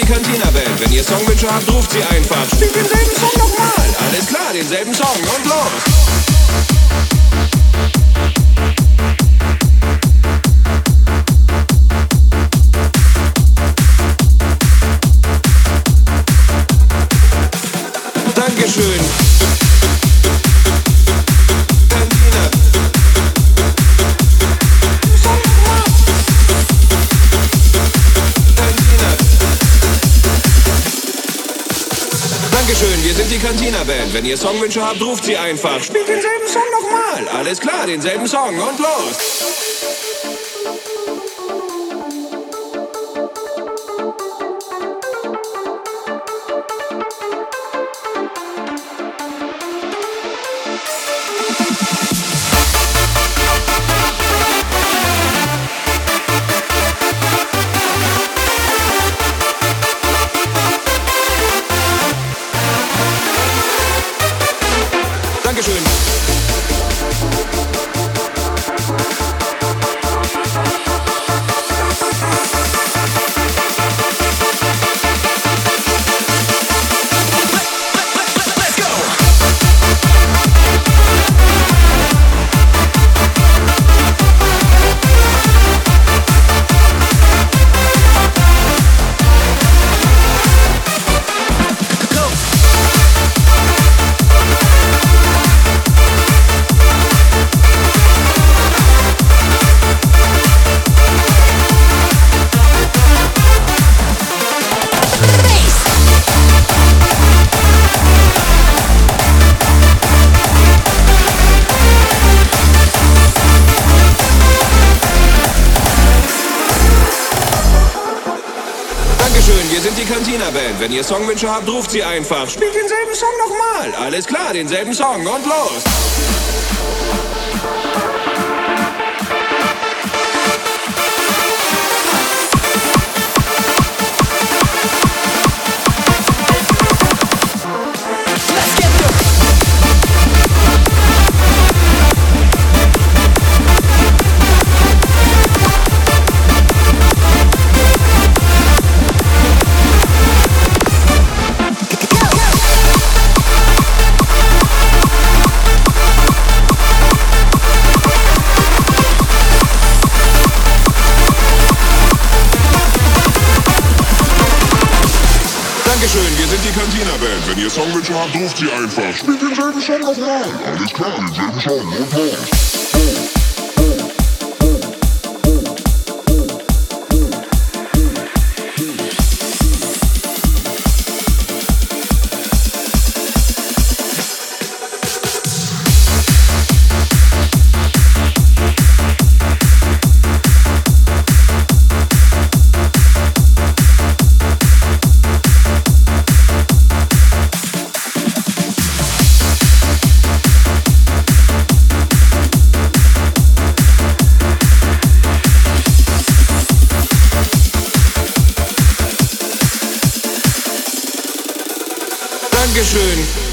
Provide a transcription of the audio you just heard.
die Cantina Band. Wenn ihr Songwünsche habt, ruft sie einfach. Spielt denselben Song nochmal. Alles klar, denselben Song und los. Dankeschön. Dankeschön, wir sind die Cantina Band. Wenn ihr Songwünsche habt, ruft sie einfach. Spielt denselben Song nochmal. Alles klar, denselben Song und los. Dankeschön, wir sind die Cantina Band. Wenn ihr Songwünsche habt, ruft sie einfach. Spielt denselben Song nochmal. Alles klar, denselben Song und los. Dankeschön, wir sind die Cantina Band. Wenn ihr Songwünsche habt, ruft sie einfach. Spielt denselben Song nochmal. Alles klar, denselben Song und los. Dankeschön.